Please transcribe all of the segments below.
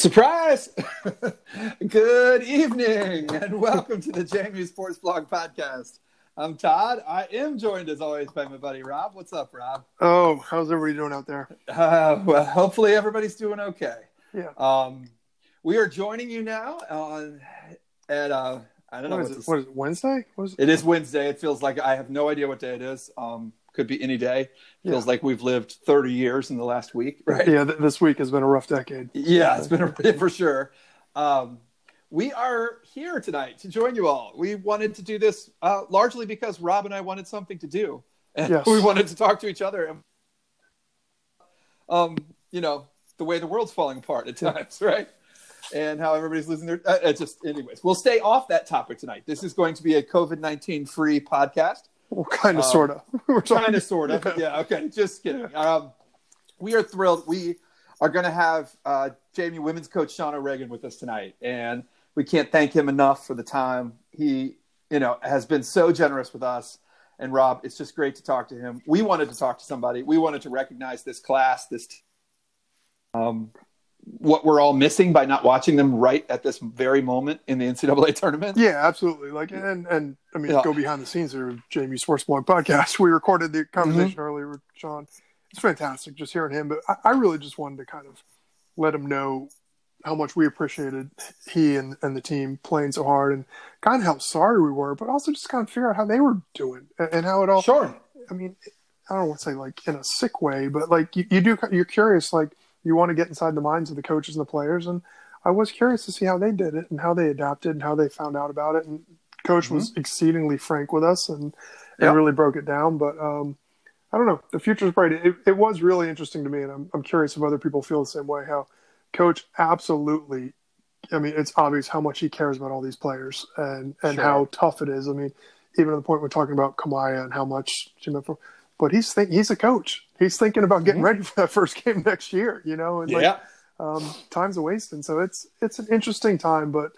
Surprise! Good evening and welcome to the JMU Sports Blog Podcast. I'm Todd. I am joined as always by my buddy Rob. What's up, Rob? Oh, how's everybody doing out there? Uh, well, hopefully everybody's doing okay. Yeah. Um, we are joining you now on at uh, I don't know What what's is it? What is it? Wednesday? What is it? It is Wednesday. It feels like I have no idea what day it is. Um, could be any day. Feels Yeah. like we've lived 30 years in the last week, right? Yeah, th- this week has been a rough decade. Yeah, it's been a, for sure. Um, we are here tonight to join you all. We wanted to do this uh, largely because Rob and I wanted something to do, and Yes. we wanted to talk to each other. And, um, you know, the way the world's falling apart at times, right? And how everybody's losing their. Uh, uh, just, anyways, we'll stay off that topic tonight. This is going to be a COVID nineteen free podcast. Well, kind of, Um, sort of. Kind of sort of yeah okay just kidding. Um, we are thrilled. We are going to have uh, JMU women's coach sean o'regan with us tonight and we can't thank him enough for the time. He you know has been so generous with us. And rob it's just great to talk to him. We wanted to talk to somebody. We wanted to recognize this class this t- um, what we're all missing by not watching them right at this very moment in the ncaa tournament Yeah, absolutely. Like, and and I mean, Yeah. go behind the scenes of JMU Sports Blog podcast. We recorded the conversation Mm-hmm. earlier with Sean. It's fantastic just hearing him. But I, I really just wanted to kind of let him know how much we appreciated he and, and the team playing so hard, and kind of how sorry we were, but also just kind of figure out how they were doing and, and how it all. sure I mean, I don't want to say like in a sick way, but like you, you do, you're curious, like you want to get inside the minds of the coaches and the players. And I was curious to see how they did it and how they adapted and how they found out about it. And coach was exceedingly frank with us and, and Yep. really broke it down. But um, I don't know, the future's bright. It, it was really interesting to me. And I'm, I'm curious if other people feel the same way, how coach absolutely, I mean, it's obvious how much he cares about all these players and, and Sure. how tough it is. I mean, even to the point we're talking about Kamiah and how much she meant for, but he's think he's a coach. He's thinking about getting ready for that first game next year, you know, and Mm-hmm. yeah like um, time's a wasting. So it's it's an interesting time, but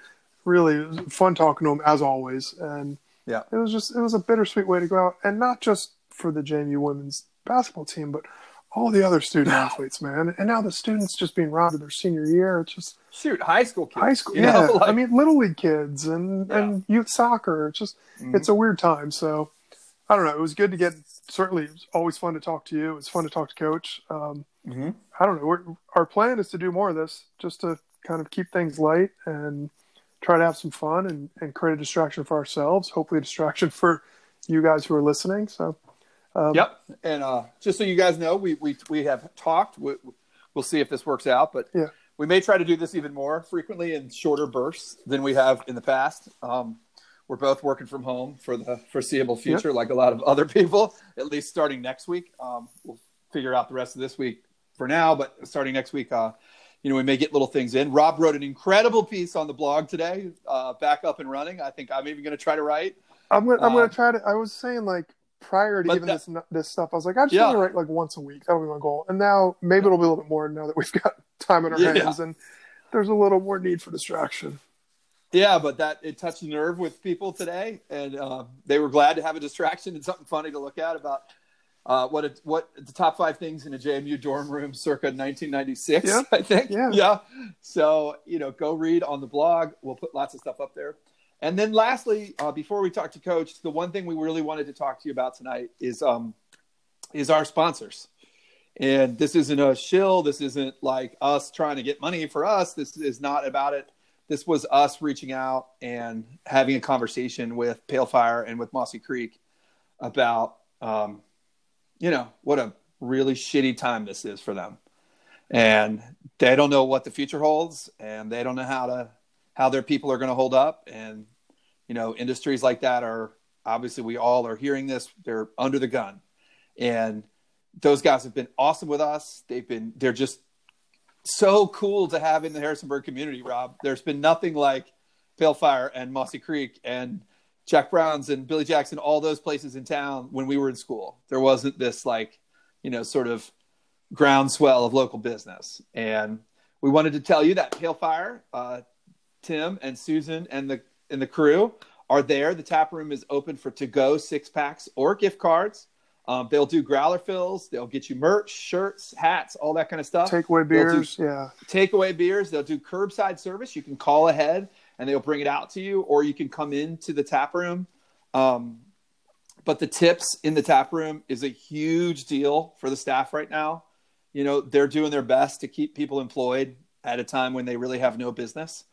really fun talking to him as always. And Yeah. it was just it was a bittersweet way to go out, and not just for the JMU women's basketball team, but all the other student athletes, man. And now the students just being robbed of their senior year. It's just shoot high school kids high school. Yeah, know, like- I mean little league kids and Yeah. and youth soccer. It's just Mhm. it's a weird time. So I don't know. It was good to get. Certainly, it was always fun to talk to you. It was fun to talk to Coach. Um, Mhm. I don't know. We're, our plan is to do more of this, just to kind of keep things light and try to have some fun and, and create a distraction for ourselves. Hopefully, a distraction for you guys who are listening. So, um, Yep. And uh, just so you guys know, we we we have talked. We, we'll see if this works out, but Yeah. we may try to do this even more frequently in shorter bursts than we have in the past. Um, we're both working from home for the foreseeable future, like a lot of other people. At least starting next week, um, we'll figure out the rest of this week for now. But starting next week, uh, you know, we may get little things in. Rob wrote an incredible piece on the blog today, uh, back up and running. I think I'm even going to try to write. I'm gonna, I'm Um, gonna try to. I was saying like prior to even that- this this stuff, I was like, I just Yeah. want to write like once a week. That'll be my goal. And now maybe it'll be a little bit more now that we've got time in our Yeah. hands and there's a little more need for distraction. Yeah, but that it touched a nerve with people today, and uh, they were glad to have a distraction and something funny to look at about uh, what it, what the top five things in a JMU dorm room circa 1996. Yeah. I think. Yeah. yeah. So you know, go read on the blog. We'll put lots of stuff up there. And then lastly, uh, before we talk to Coach, the one thing we really wanted to talk to you about tonight is um, is our sponsors. And this isn't a shill. This isn't like us trying to get money for us. This is not about it this was us reaching out and having a conversation with Pale Fire and with Mossy Creek about, um, you know, what a really shitty time this is for them, and they don't know what the future holds, and they don't know how to how their people are going to hold up, and you know, industries like that are obviously we all are hearing this. They're under the gun, and those guys have been awesome with us. They've been they're just so cool to have in the Harrisonburg community, Rob. There's been nothing like Pale Fire and Mossy Creek and Jack Brown's and Billy Jack's, all those places in town when we were in school. There wasn't this like, you know, sort of groundswell of local business. And we wanted to tell you that Pale Fire, uh, Tim and Susan and the and the crew are there. The tap room is open for to go six packs or gift cards. Um, they'll do growler fills. They'll get you merch, shirts, hats, all that kind of stuff. Takeaway beers, yeah. takeaway beers. They'll do curbside service. You can call ahead and they'll bring it out to you, or you can come into the tap room. Um, but the tips in the tap room is a huge deal for the staff right now. You know, they're doing their best to keep people employed at a time when they really have no business,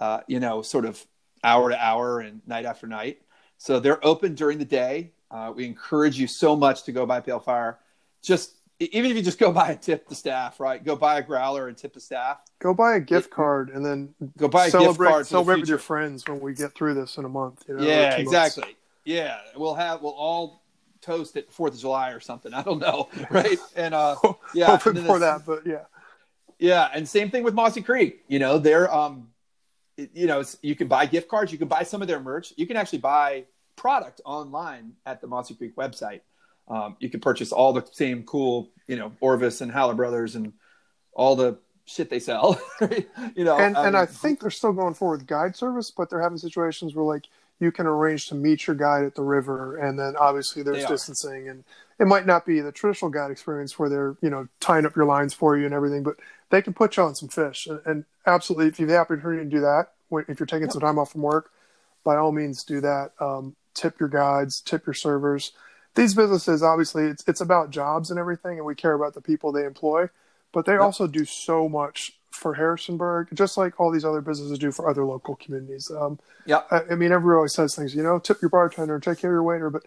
uh, you know, sort of hour to hour and night after night. So they're open during the day. Uh, we encourage you so much to go by Pale Fire. Just even if you just go buy a tip the staff, right? Go buy a growler and tip the staff. Go buy a gift It- card and then Go buy a celebrate gift card. celebrate with your friends when we get through this in a month. You know, Yeah, two months. exactly. Yeah, we'll have we'll all toast at Fourth of July or something. I don't know, right? And uh, yeah, Hoping and for that, but yeah. Yeah, and same thing with Mossy Creek. You know, they're um, you know, it's, you can buy gift cards. You can buy some of their merch. You can actually buy product online at the Mossy Creek website. Um, you can purchase all the same cool, you know, Orvis and Haller Brothers and all the shit they sell. you know, and and I think they're still going forward with guide service, but they're having situations where like you can arrange to meet your guide at the river, and then obviously there's distancing, and it might not be the traditional guide experience where they're you know tying up your lines for you and everything, but they can put you on some fish, and, and absolutely if you have the opportunity to do that, if you're taking some time off from work, by all means do that. Um, tip your guides, tip your servers. These businesses, obviously, it's it's about jobs and everything, and we care about the people they employ, but they Yep. also do so much for Harrisonburg, just like all these other businesses do for other local communities. Um, yeah, I, I mean, everyone always says things, you know, tip your bartender, take care of your waiter, but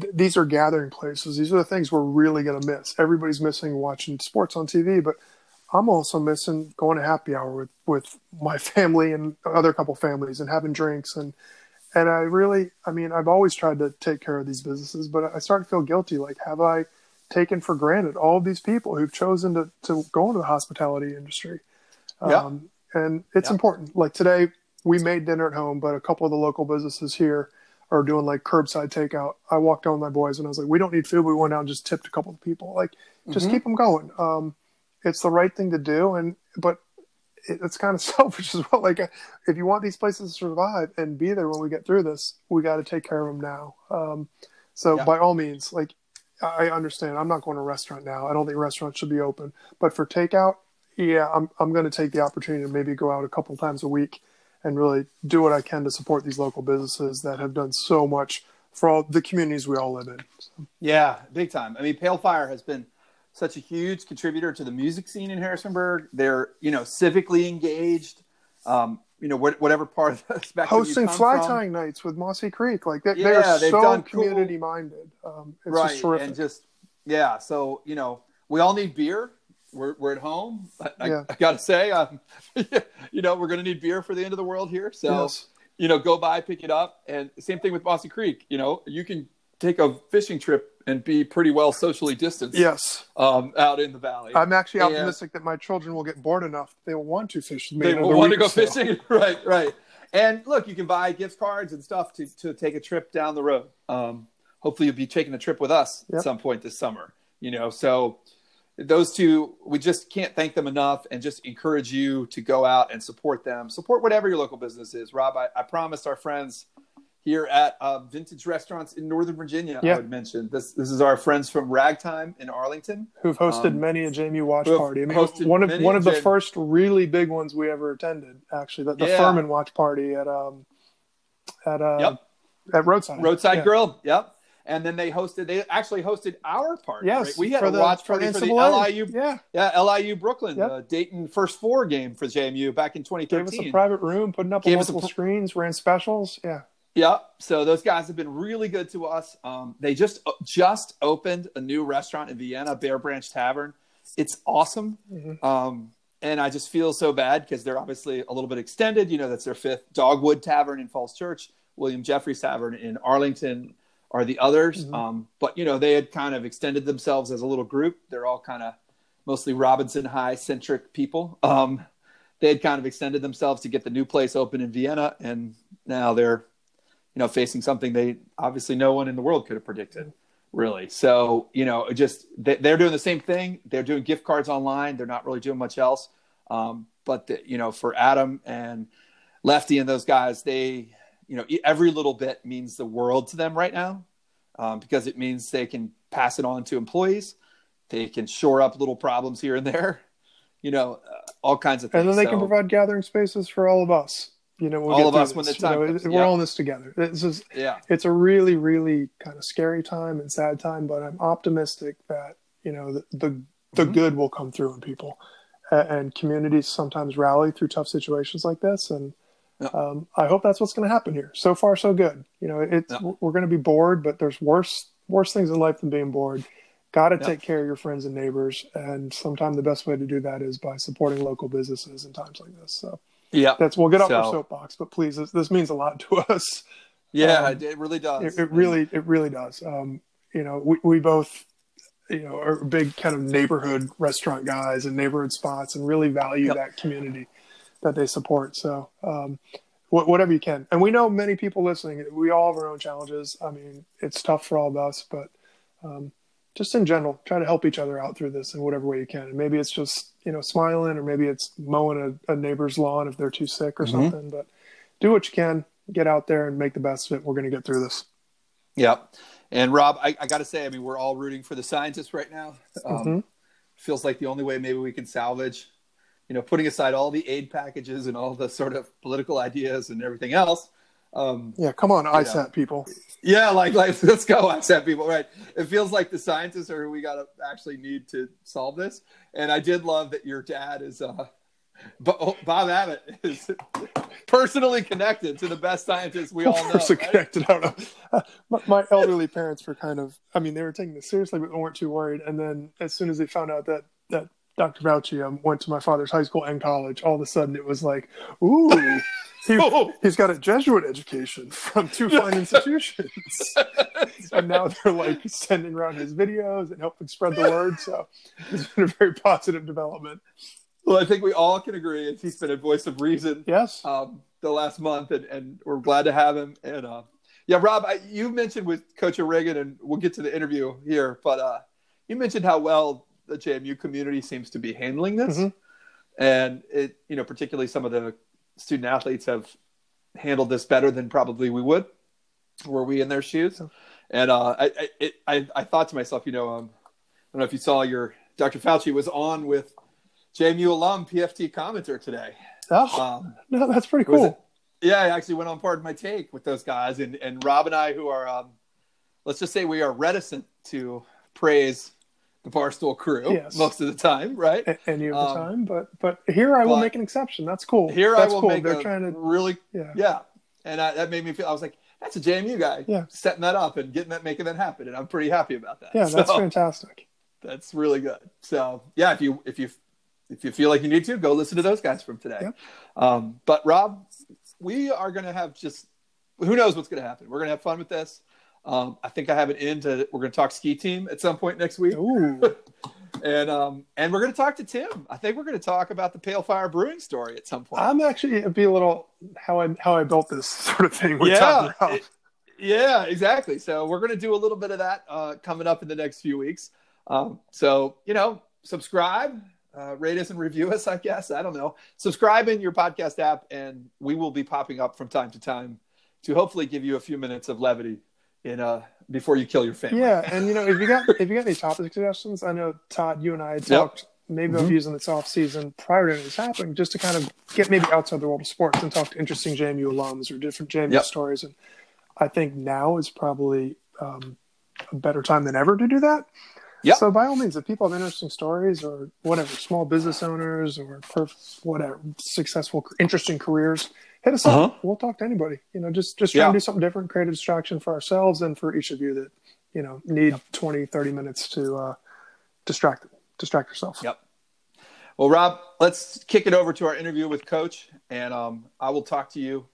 th- these are gathering places. These are the things we're really going to miss. Everybody's missing watching sports on TV, but I'm also missing going to happy hour with, with my family and other couple families and having drinks and and I really, I mean, I've always tried to take care of these businesses, but I start to feel guilty. Like, have I taken for granted all of these people who've chosen to, to go into the hospitality industry? Yeah. Um, and it's Yeah. important. Like today, we made dinner at home, but a couple of the local businesses here are doing like curbside takeout. I walked down with my boys and I was like, we don't need food. We went out and just tipped a couple of people. Like, just Mhm. keep them going. Um, it's the right thing to do. And, but it's kind of selfish as well. Like, uh, if you want these places to survive and be there when we get through this, we got to take care of them now. Um, so Yeah. by all means, like, I I understand. I'm not going to a restaurant now. I don't think restaurants should be open. But for takeout, yeah, I'm I'm going to take the opportunity to maybe go out a couple times a week and really do what I can to support these local businesses that have done so much for all the communities we all live in. So, Yeah, big time. I mean, Pale Fire has been such a huge contributor to the music scene in Harrisonburg. They're, you know, civically engaged. Um, you know, what, whatever part of the spectrum you hosting fly from. tying nights with Mossy Creek, like they, Yeah, they're they've so done cool- community minded. Um, it's right, just terrific. and just yeah. So you know, we all need beer. We're we're at home. I, I- Yeah. I, gotta say, um, you know, we're gonna need beer for the end of the world here. So yes. you know, go by, pick it up, and same thing with Mossy Creek. You know, you can take a fishing trip and be pretty well socially distanced. Yes. um, out in the valley. I'm actually And- optimistic that my children will get bored enough they will want to fish they will want to go so. fishing, right? Right. And look, you can buy gift cards and stuff to to take a trip down the road. Um, hopefully, you'll be taking a trip with us Yep. at some point this summer. You know, so those two, we just can't thank them enough, and just encourage you to go out and support them. Support whatever your local business is. Rob, I, I promised our friends here at uh, Vintage Restaurants in Northern Virginia. Yeah. I would mention this. This is our friends from Ragtime in Arlington. who've hosted Um, many a JMU watch party. I mean, one of one of the JMU first really big ones we ever attended. Actually, the, the Yeah. Furman watch party at um at uh Yep. at Roadside Roadside Yeah. Grill. Yep. And then they hosted. They actually hosted our party. Yes, right? we had a the- watch party for the LIU. Yeah, Yeah, LIU Brooklyn, Yep. the Dayton first four game for JMU back in gave us 2013. a private room, putting up Gave a multiple pr- screens, ran specials. Yeah, Yep. So those guys have been really good to us. Um, they just just opened a new restaurant in Vienna, Bear Branch Tavern. It's awesome. Mhm. Um, and I just feel so bad because they're obviously a little bit extended. You know, that's their fifth. Dogwood Tavern in Falls Church, William Jeffries Tavern in Arlington are the others. Mhm. Um, but you know, they had kind of extended themselves as a little group. They're all kind of mostly Robinson High centric people. Um, they had kind of extended themselves to get the new place open in Vienna, and now they're, you know, facing something they obviously no one in the world could have predicted, really. So you know, just they, they're doing the same thing. They're doing gift cards online. They're not really doing much else. Um, but the, you know, for Adam and Lefty and those guys, they, you know, every little bit means the world to them right now. um, because it means they can pass it on to employees. They can shore up little problems here and there, you know, uh, all kinds of things. And then they So- can provide gathering spaces for all of us. You know, we'll All of us when this. the time You know, We're yeah. all in this together. This is yeah, it's a really, really kind of scary time and sad time, but I'm optimistic that you know the the, the Mhm. good will come through in people, and communities sometimes rally through tough situations like this, and Yeah. um, I hope that's what's going to happen here. So far, so good. You know, it's Yeah. we're going to be bored, but there's worse worse things in life than being bored. Got to take care of your friends and neighbors, and sometimes the best way to do that is by supporting local businesses in times like this. So yeah, that's we'll get off our So- soapbox, but please, this, this means a lot to us. yeah. Um, it, it really does. It, it really, it really does. Um, you know, we, we both, you know, are big kind of neighborhood restaurant guys and neighborhood spots, and really value Yep. that community that they support. So, um, wh- whatever you can, and we know many people listening. We all have our own challenges. I mean, it's tough for all of us, but um, just in general, try to help each other out through this in whatever way you can. And maybe it's just you know smiling, or maybe it's mowing a, a neighbor's lawn if they're too sick or Mhm. something. But do what you can. Get out there and make the best of it. We're going to get through this. Yep. And Rob, I, I got to say, I mean, we're all rooting for the scientists right now. Um, Mhm. Feels like the only way maybe we can salvage, you know, putting aside all the aid packages and all the sort of political ideas and everything else. Um, Yeah, come on, ISAT people. yeah, like, like let's go, ISAT people. Right. It feels like the scientists are who we got to actually need to solve this. And I did love that your dad is, uh, Bob Abbott is personally connected to the best scientists we all know. Person right? connected. I don't know. Uh, my, my elderly parents were kind of. I mean, they were taking this seriously, but weren't too worried. And then, as soon as they found out that that Dr. Fauci um, went to my father's high school and college, all of a sudden it was like, ooh, he, Oh. he's got a Jesuit education from two fine institutions. and now they're like sending around his videos and helping spread the word. So it's been a very positive development. Well, I think we all can agree he's been a voice of reason Yes. um, the last month, and, and we're glad to have him. And uh, yeah, Rob, I, you mentioned with Coach O'Regan, and we'll get to the interview here, but uh, you mentioned how well the JMU community seems to be handling this, Mhm. and it, you know, particularly some of the student athletes have handled this better than probably we would, were we in their shoes. And uh, I, I, it, I, I thought to myself, you know, um, I don't know if you saw your Dr. Fauci was on with JMU alum PFT commenter today. Oh, Um, no, that's pretty cool. it- yeah, I actually went on Pardon My Take with those guys, and and Rob and I, who are, um, let's just say, we are reticent to praise the Barstool crew Yes. most of the time, right? a- any of the Um, time, but but here I will make an exception. That's cool. Here That's I will cool. make They're a trying to really, yeah. yeah, and I, that made me feel. I was like, that's a JMU guy, Yeah. setting that up and getting that, making that happen, and I'm pretty happy about that. Yeah, that's fantastic. that's really good. So yeah, if you if you if you feel like you need to, go listen to those guys from today. Yep. Um, but Rob, we are going to have just who knows what's going to happen. We're going to have fun with this. Um, I think I have an in to we're going to talk ski team at some point next week, Ooh, and um, and we're going to talk to Tim. I think we're going to talk about the Pale Fire Brewing story at some point. I'm actually it'd be a little how I how I built this sort of thing. Yeah, it- Yeah, exactly. So we're going to do a little bit of that uh, coming up in the next few weeks. Um, so you know, subscribe, uh, rate us, and review us. I guess I don't know. Subscribe in your podcast app, and we will be popping up from time to time to hopefully give you a few minutes of levity in uh before you kill your family. Yeah, and you know if you got if you got any topic suggestions, I know Todd, you and I had Yep. talked maybe about Mhm. using this off season prior to this happening, just to kind of get maybe outside the world of sports and talk to interesting JMU alums or different JMU Yep. stories. And I think now is probably um, a better time than ever to do that. Yep. So by all means, if people have interesting stories or whatever, small business owners or whatever successful, interesting careers, hit us Uh-huh. up. We'll talk to anybody. You know, just just try Yeah. and do something different, create a distraction for ourselves and for each of you that you know need 20, 30 minutes to uh, distract distract yourself. Yep. Well, Rob, let's kick it over to our interview with Coach, and um, I will talk to you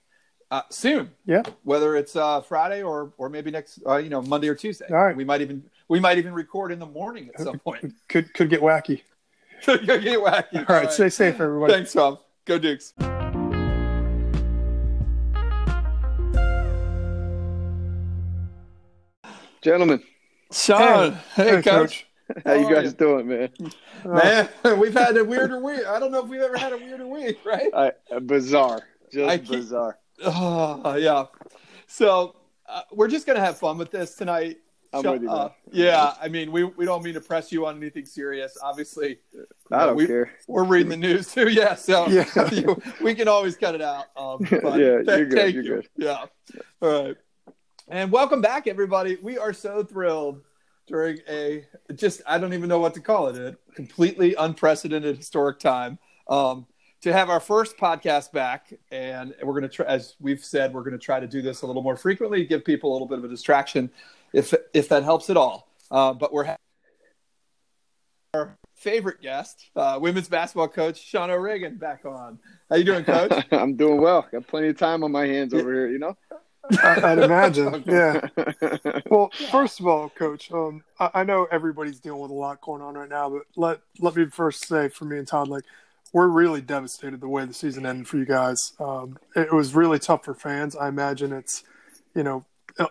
uh, soon. Yeah. whether it's uh, Friday or or maybe next, uh, you know, Monday or Tuesday. All right. We might even we might even record in the morning at some point. Could could get wacky. Could get wacky. All right, stay safe, everybody. Thanks, Rob. Go Dukes. Gentlemen, Sean, hey, Hey, Coach. how you How are guys doing, man? Uh, Man, we've had a weirder week. I don't know if we've ever had a weirder week, right? I, uh, bizarre, just I bizarre. Oh, yeah. So uh, we're just going to have fun with this tonight. I'm Shut with you. up. man. Yeah, I mean, we, we don't mean to press you on anything serious. Obviously, I don't we, care. we're reading the news too. Yeah, so Yeah. you- we can always cut it out. Um, but Yeah, you're good, Thank you're you. good. Yeah. All right. And welcome back, everybody. We are so thrilled during a just I don't even know what to call it a completely unprecedented historic time um, to have our first podcast back, and we're going to try, as we've said, we're going to try to do this a little more frequently, give people a little bit of a distraction, if if that helps at all. Uh, but we're having our favorite guest, uh, women's basketball coach Sean O'Regan, back on. How you doing, Coach? I'm doing well. Got plenty of time on my hands over here, you know? I, I'd imagine. Yeah. Well, first of all, Coach, um, I, I know everybody's dealing with a lot going on right now, but let let me first say for me and Todd, like we're really devastated the way the season ended for you guys. Um, it was really tough for fans. I imagine it's, you know,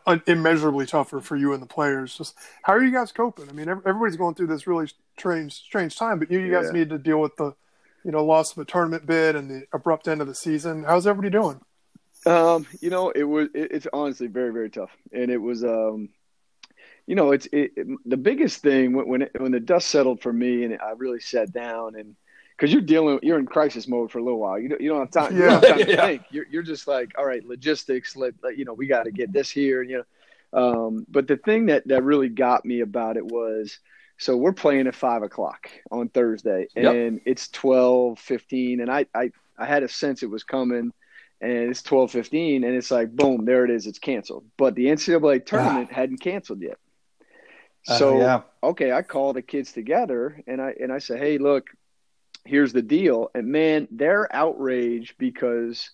uh, immeasurably tougher for you and the players. Just how are you guys coping? I mean, everybody's going through this really strange, strange time, but you, you guys Yeah. need to deal with the, you know, loss of a tournament bid and the abrupt end of the season. How's everybody doing? Um, you know, it was it, it's honestly very very tough, and it was um, you know, it's it, it- the biggest thing when when, it, when the dust settled for me, and I really sat down and because you're dealing you're in crisis mode for a little while, you don't you don't have time, you don't have time to Yeah. think. You're you're just like, all right, logistics, let, let- you know, we got to get this here, and you know, um, but the thing that that really got me about it was. So we're playing at five o'clock on Thursday, Yep. and it's twelve fifteen, and I, I I had a sense it was coming, and it's twelve fifteen, and it's like boom, there it is, it's canceled. But the NCAA tournament hadn't canceled yet. So Uh, yeah. okay, I call the kids together and I and I say, hey, look, here's the deal, and man, they're outraged because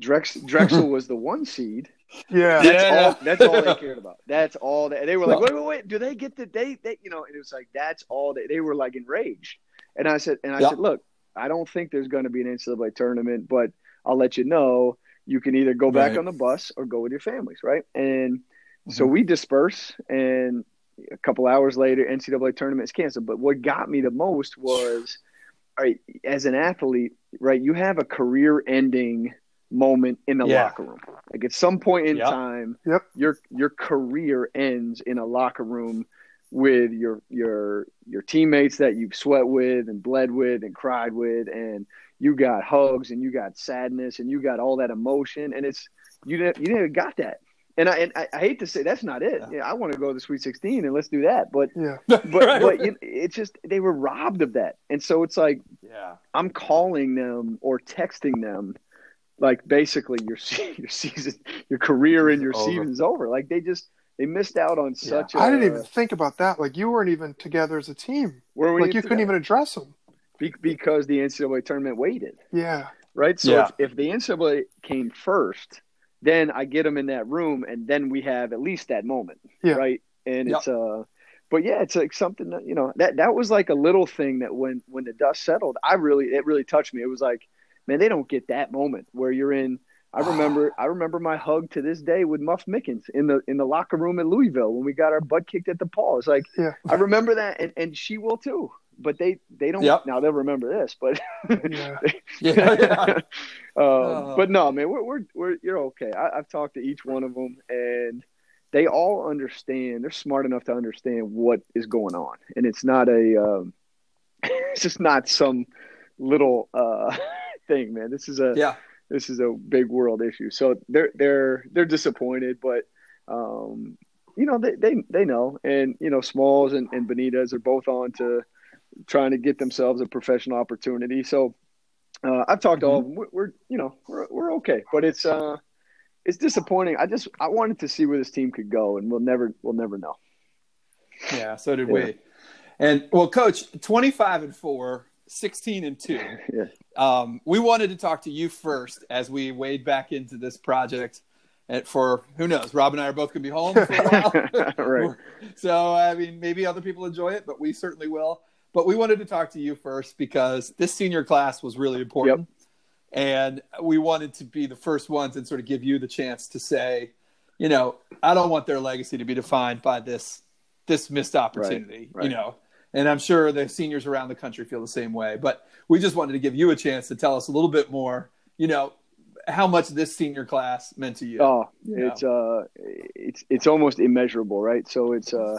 Drex, Drexel was the one seed. Yeah. That's Yeah. all. That's all they cared about. That's all they. They were like, wait, wait, wait. Do they get the they? They, you know, and it was like that's all they. They were like enraged. And I said, and I Yeah. said, look, I don't think there's going to be an NCAA tournament, but I'll let you know. You can either go back Right. on the bus or go with your families, right? And so Mhm. we disperse, and a couple hours later, NCAA tournament is canceled. But what got me the most was, all right, as an athlete, right, you have a career-ending moment in the Yeah. locker room. Like at some point in Yep. time, Yep. your your career ends in a locker room with your your your teammates that you've sweat with and bled with and cried with and you got hugs and you got sadness and you got all that emotion and it's you didn't you never got that and I and I, I hate to say that's not it. Yeah. Yeah, I want to go to the Sweet 16 and let's do that, but Yeah. but Right. but you, it's just they were robbed of that, and so it's like yeah. I'm calling them or texting them, like basically your your season, your career and your Over. season's over. Like they just they missed out on such. a I didn't even think about that. Like you weren't even together as a team. where we Like you couldn't even address them. Be- because the NCAA tournament waited, Yeah. right? So Yeah. if, if the NCAA came first, then I get them in that room, and then we have at least that moment, Yeah. right? And Yep. it's uh, but yeah, it's like something that you know that that was like a little thing that when when the dust settled, I really it really touched me. It was like, man, they don't get that moment where you're in. I remember I remember my hug to this day with Muff Mickens in the in the locker room at Louisville when we got our butt kicked at the paw. It's like Yeah. I remember that, and, and she will too. But they they don't Yep. now they'll remember this, but Yeah. Yeah. yeah. um, Oh. but no, man, we're we're, we're you're okay. I, I've talked to each one of them, and they all understand. They're smart enough to understand what is going on, and it's not a um, it's just not some little uh, thing, man. This is a Yeah. this is a big world issue. So they're they're they're disappointed, but um, you know they, they they know, and you know Smalls and, and Benitez are both on to trying to get themselves a professional opportunity. So uh, I've talked to all of them. We're, we're you know we're we're okay, but it's uh it's disappointing. I just I wanted to see where this team could go, and we'll never we'll never know. Yeah, so did Yeah. we. And well, coach, 25 and 4, 16 and 2. Yeah. Um, we wanted to talk to you first as we wade back into this project. And for who knows, Rob and I are both going to be home for a while. right. So, I mean, maybe other people enjoy it, but we certainly will. But we wanted to talk to you first because this senior class was really important. And we wanted to be the first ones and sort of give you the chance to say, you know, I don't want their legacy to be defined by this this missed opportunity, right. you know. And I'm sure the seniors around the country feel the same way. But we just wanted to give you a chance to tell us a little bit more, you know, how much this senior class meant to you. Oh, it's uh, it's it's almost immeasurable, right? So it's uh,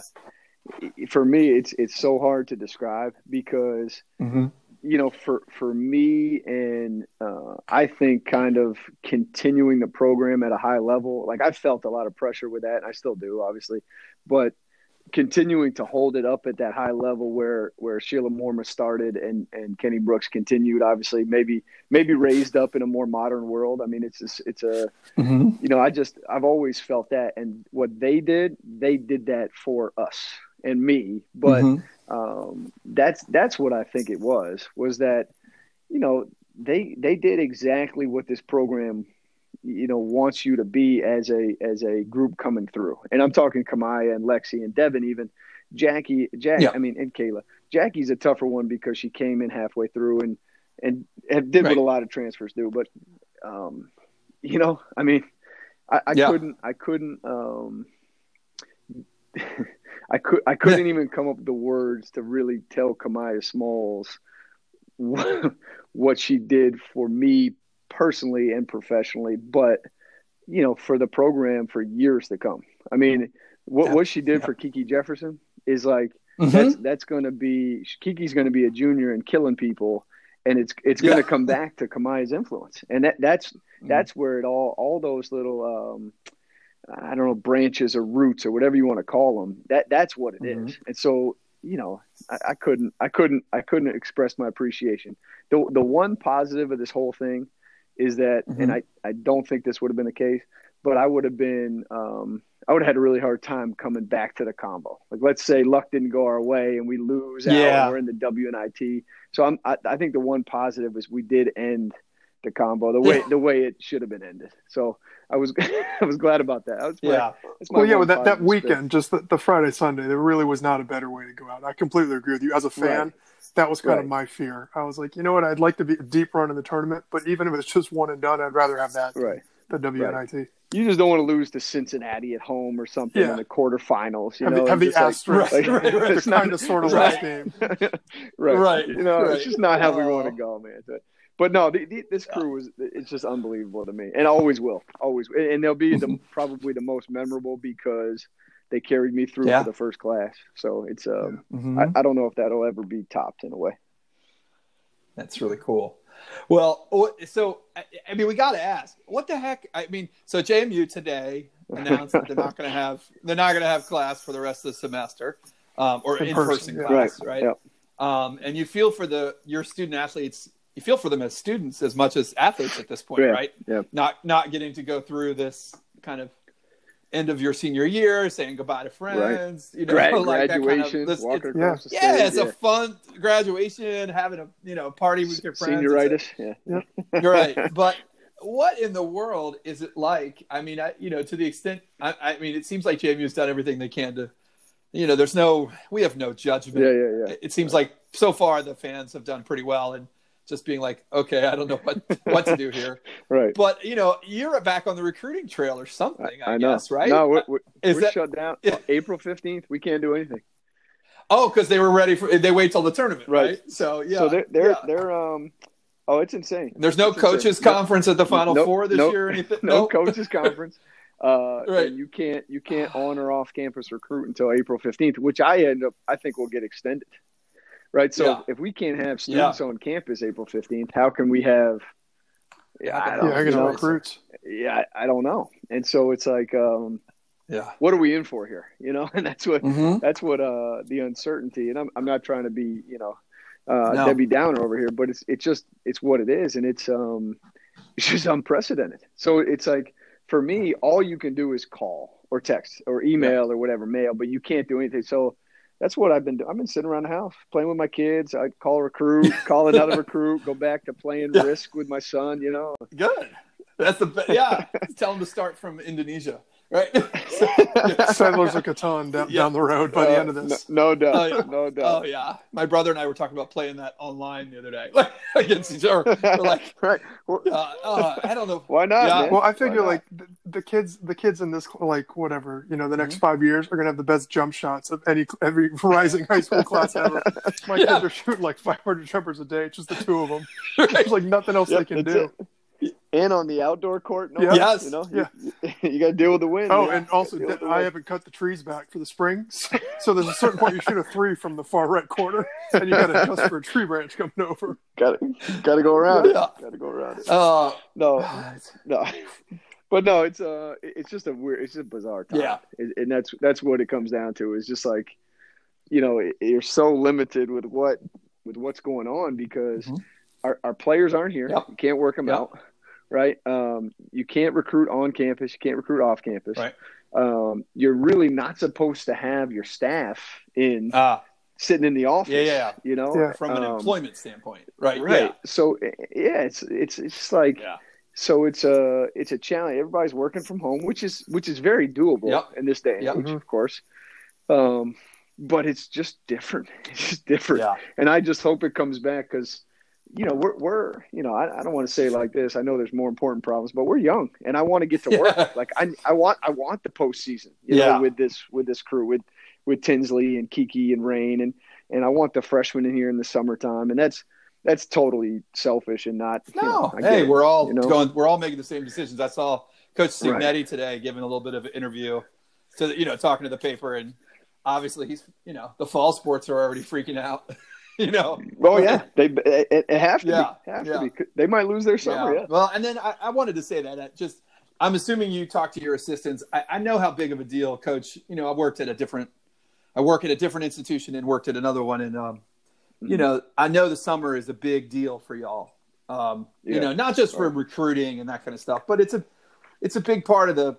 for me, it's it's so hard to describe because mm-hmm. you know, for for me, and uh, I think kind of continuing the program at a high level, like I felt a lot of pressure with that, and I still do, obviously, but continuing to hold it up at that high level where where Shelia Moorman started and and Kenny Brooks continued obviously maybe maybe raised up in a more modern world I mean it's just, it's a mm-hmm. you know I just I've always felt that and what they did they did that for us and me but mm-hmm. um, that's that's what I think it was was that you know they they did exactly what this program you know wants you to be as a as a group coming through. And I'm talking Kamiah and Lexi and Devin even. Jackie, Jack, yeah. I mean, and Kayla. Jackie's a tougher one because she came in halfway through and and, did right. what a lot of transfers do. But um, you know, I mean, I, I yeah. couldn't, I couldn't, um, I could, I couldn't yeah. even come up with the words to really tell Kamiah Smalls what, what she did for me personally and professionally, but you know, for the program for years to come. I mean, what yeah. what she did yeah. for Kiki Jefferson is like mm-hmm. that's that's going to be Kiki's going to be a junior and killing people, and it's it's going to come back to Kamiah's influence, and that that's that's mm-hmm. where it all all those little. um I don't know branches or roots or whatever you want to call them. That that's what it mm-hmm. is. And so you know, I, I, couldn't, I couldn't, I couldn't express my appreciation. The the one positive of this whole thing is that, mm-hmm. and I, I don't think this would have been the case, but I would have been, um, I would have had a really hard time coming back to the Convo. Like, let's say luck didn't go our way and we lose out yeah. and we're in the WNIT. So I'm, I, I think the one positive is we did end the Convo the way yeah. the way it should have been ended. So I was I was glad about that. Was my, yeah. well, yeah, with that, that weekend, just the, the, Friday Sunday, there really was not a better way to go out. I completely agree with you. As a fan, right. that was kind right. of my fear. I was like, you know what, I'd like to be a deep run in the tournament, but even if it's just one and done, I'd rather have that right. the WNIT. You just don't want to lose to Cincinnati at home or something yeah. in the quarterfinals. You have know, the, have the like, asterisk, like, right, right, it's the kind of sort of last game. right, right. You know, right. it's just not how we oh. want to oh. go, man. But no, the, the, this crew was it's just unbelievable to me, and always will, always. And they'll be the, probably the most memorable because they carried me through yeah. for the first class. So it's um, mm-hmm. I, I, don't know if that'll ever be topped in a way. That's really cool. Well, so I mean, we got to ask, what the heck? I mean, so JMU today announced that they're not going to have they're not going to have class for the rest of the semester, um, or in person, yeah. class, right? right? Yep. Um, and you feel for the your student athletes you feel for them as students as much as athletes at this point, yeah, right? Yeah. Not not getting to go through this kind of end of your senior year, saying goodbye to friends, right. you know, Grad, like graduation, that kind of, walking yeah. across the yeah, stage, it's a fun graduation, having a you know party with your friends. Senioritis, yeah. yeah. You're right, but what in the world is it like? I mean, I, you know, to the extent, I, I mean, it seems like JMU's done everything they can to, you know, there's no, we have no judgment. Yeah, yeah, yeah. It seems like so far the fans have done pretty well and just being like, okay, I don't know what what to do here. right. But you know, you're back on the recruiting trail or something. I, I know. guess, right? No, we're, we're, we're that- shut down. Yeah. April fifteenth, we can't do anything. Oh, because they were ready for. They wait till the tournament, right? Right. So yeah. so they're they're yeah. they're um. Oh, it's insane. There's no It's insane. coaches Nope. conference at the Final Nope. Four this Nope. year or anything. no Nope. coaches conference. Uh, Right. and you can't you can't on or off campus recruit until April fifteenth, which I end up I think will get extended. Right. So Yeah. if we can't have students on campus April fifteenth, how can we have? Yeah, I don't, I you know, recruits. yeah, I I don't know. And so it's like, um, Yeah. what are we in for here? You know, and that's what Mm-hmm. that's what uh the uncertainty. And I'm I'm not trying to be you know uh, No. Debbie Downer over here, but it's it's just it's what it is, and it's um it's just unprecedented. So it's like for me, all you can do is call or text or email or whatever, mail, but you can't do anything. So that's what I've been doing. I've been sitting around the house playing with my kids. I call a recruit, call another recruit, go back to playing Yeah. Risk with my son. You know, Good. That's the yeah. Tell them to start from Indonesia, right? Settlers of Catan down, Yeah. down the road by the Uh, end of this. No, no doubt, Oh, yeah. no oh yeah, my brother and I were talking about playing that online the other day, like against each other. Like, right? Well, uh, uh, I don't know. why not? Yeah. man? Well, I figure like the, the kids, the kids in this like whatever you know, the next Mm-hmm. five years are gonna have the best jump shots of any every rising high school class ever. My Yeah. kids are shooting like 500 jumpers a day, just the two of them. There's like nothing else Yep, they can do. it. And on the outdoor court. No Yeah. Yes. you know, Yeah. you, you got to deal with the wind. Oh, man. and also, I haven't cut the trees back for the springs, so, so there's a certain point you shoot a three from the far right corner, and you got to adjust for a tree branch coming over. got to got to go around Yeah. it. Got to go around it. Uh, No, no, but no, it's uh, it's just a weird, it's just a bizarre time. Yeah. and, and that's that's what it comes down to. Is just like, you know, it- you're so limited with what with what's going on because Mhm. our our players aren't here. Yep. You can't work them Yep. out, right? Um, you can't recruit on campus. You can't recruit off campus. Right. Um, you're really not supposed to have your staff in uh, sitting in the office. Yeah, yeah, yeah. You know, Yeah. from an Um, employment standpoint, right? right. So yeah, it's it's it's just like Yeah. so it's a it's a challenge. Everybody's working from home, which is which is very doable Yep. in this day and Yep. age, of course. Um, but it's just different. It's just different, Yeah. and I just hope it comes back because you know we're we're you know I, I don't want to say like this. I know there's more important problems, but we're young, and I want to get to Yeah. work. Like I I want I want the postseason. You Yeah. know, with this with this crew with with Tinsley and Kiki and Rain and and I want the freshmen in here in the summertime, and that's that's totally selfish and not. you No, know, hey, it, we're all you know? going. We're all making the same decisions. I saw Coach Right. Cignetti today giving a little bit of an interview to you know talking to the paper, and obviously he's you know the fall sports are already freaking out. you know. Oh yeah, they it, it have to Yeah, be. Have yeah. to be. They might lose their summer. Yeah. Well, and then I, I wanted to say that, just I'm assuming you talk to your assistants. I, I know how big of a deal, Coach. You know, I worked at a different, I work at a different institution and worked at another one, and um, you Mm-hmm. know, I know the summer is a big deal for y'all. Um, You know, not just for recruiting and that kind of stuff, but it's a, it's a big part of the.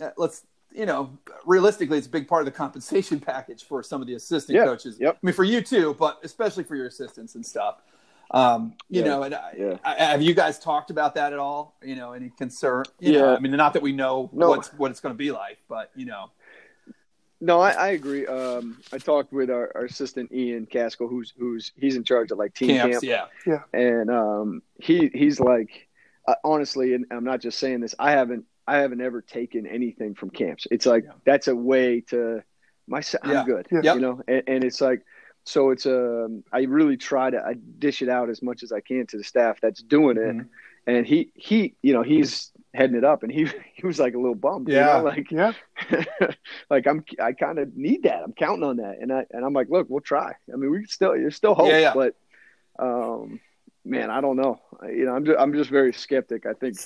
Uh, let's you know, realistically, it's a big part of the compensation package for some of the assistant Yeah, coaches. yep. I mean, for you too, but especially for your assistants and stuff. Um, you Yeah, know, and I, yeah. I, have you guys talked about that at all? You know, any concern? You Yeah. know, I mean, not that we know No. what's what it's going to be like, but you know, No, I, I agree. Um, I talked with our, our assistant Ian Casco, who's who's he's in charge of like team camps, camp, yeah, and um, he he's like, uh, honestly, and I'm not just saying this. I haven't I haven't ever taken anything from camps. It's like Yeah. that's a way to my I'm Yeah. good, Yeah. You know, and, and it's like. So it's um I really try to I dish it out as much as I can to the staff that's doing it, Mhm. and he he you know he's heading it up, and he he was like a little bummed, you Yeah. know, like Yeah, like I'm I kind of need that. I'm counting on that, and I and I'm like, look, we'll try. I mean, we can still there's still hope, Yeah, yeah. but um, man, I don't know. You know, I'm just I'm just very skeptic. I think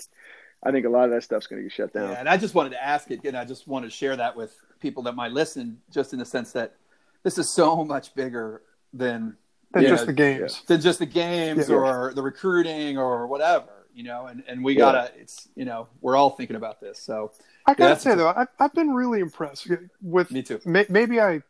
I think a lot of that stuff's going to get shut down. yeah. And I just wanted to ask it, and I just want to share that with people that might listen, just in the sense that this is so much bigger than than Yeah, just the games. than just the games Yeah. or the recruiting or whatever, you know. And and we Yeah. gotta, it's you know, we're all thinking about this. So I gotta that's- say though, I've, I've been really impressed with. me too. May, maybe I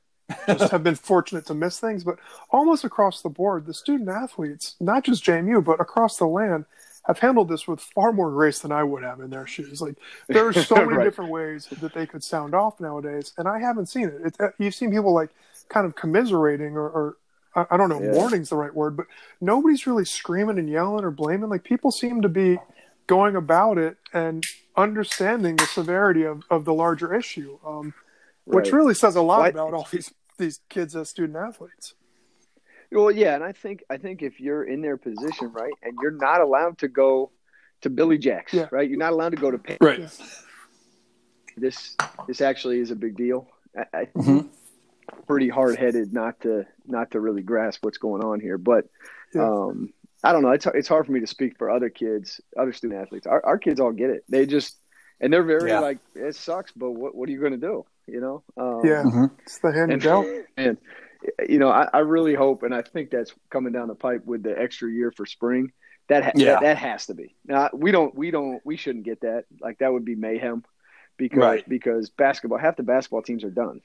just have been fortunate to miss things, but almost across the board, the student athletes, not just JMU, but across the land, have handled this with far more grace than I would have in their shoes. Like there are so many Right. different ways that they could sound off nowadays, and I haven't seen it. it uh, you've seen people like kind of commiserating or. or I I don't know, Yeah. warning's the right word, but nobody's really screaming and yelling or blaming. Like people seem to be going about it and understanding the severity of, of the larger issue, um, which really says a lot Why- about all these these kids as student athletes. Well, yeah, and I think I think if you're in their position, right, and you're not allowed to go to Billy Jack's, Yeah. right, you're not allowed to go to Penn. Right. Yeah. This this actually is a big deal. I, I Mhm. pretty hard headed not to not to really grasp what's going on here, but Yeah. um, I don't know. It's it's hard for me to speak for other kids, other student athletes. Our, our kids all get it. They just and they're very Yeah. like it sucks, but what what are you going to do? You know? Um, Yeah, Mhm. it's the hand you and, dealt. and you know, I, I really hope, and I think that's coming down the pipe with the extra year for spring. That ha- Yeah. that, that has to be. Now we don't we don't we shouldn't get that. Like that would be mayhem because Right. because basketball half the basketball teams are done.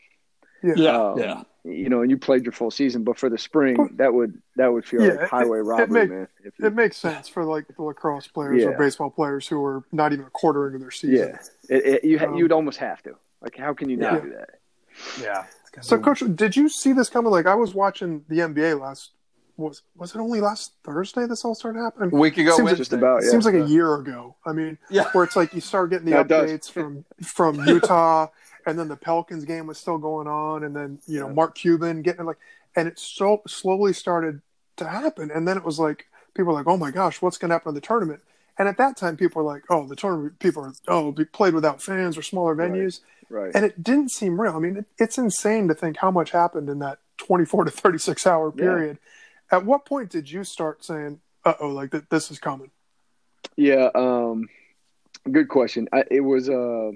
Yeah, Um, yeah. You know, and you played your full season, but for the spring, that would that would feel Yeah, like highway it robbery, make- man. If you- It makes sense for like the lacrosse players or baseball players who are not even a quarter into their season. yeah, it, it, you um, you'd almost have to. Like, how can you not Yeah. do that? Yeah. So, coach, did you see this coming? Like, I was watching the NBA last. Was was it only last Thursday this all started happening? a week ago, Seems like- Wednesday. Just about, It yeah. seems like a year ago. I mean, Yeah. where it's like you start getting the Yeah, updates from from Utah, and then the Pelicans game was still going on, and then you know Yeah. Mark Cuban getting like, and it so slowly started to happen, and then it was like people were like, oh my gosh, what's going to happen in the tournament? And at that time, people were like, "Oh, the tournament people are oh, we played without fans or smaller venues," Right. and it didn't seem real. I mean, it, it's insane to think how much happened in that 24 to 36 hour Yeah. period. At what point did you start saying, "Uh oh, like th- this is coming"? Yeah, um, good question. I, it was. Uh,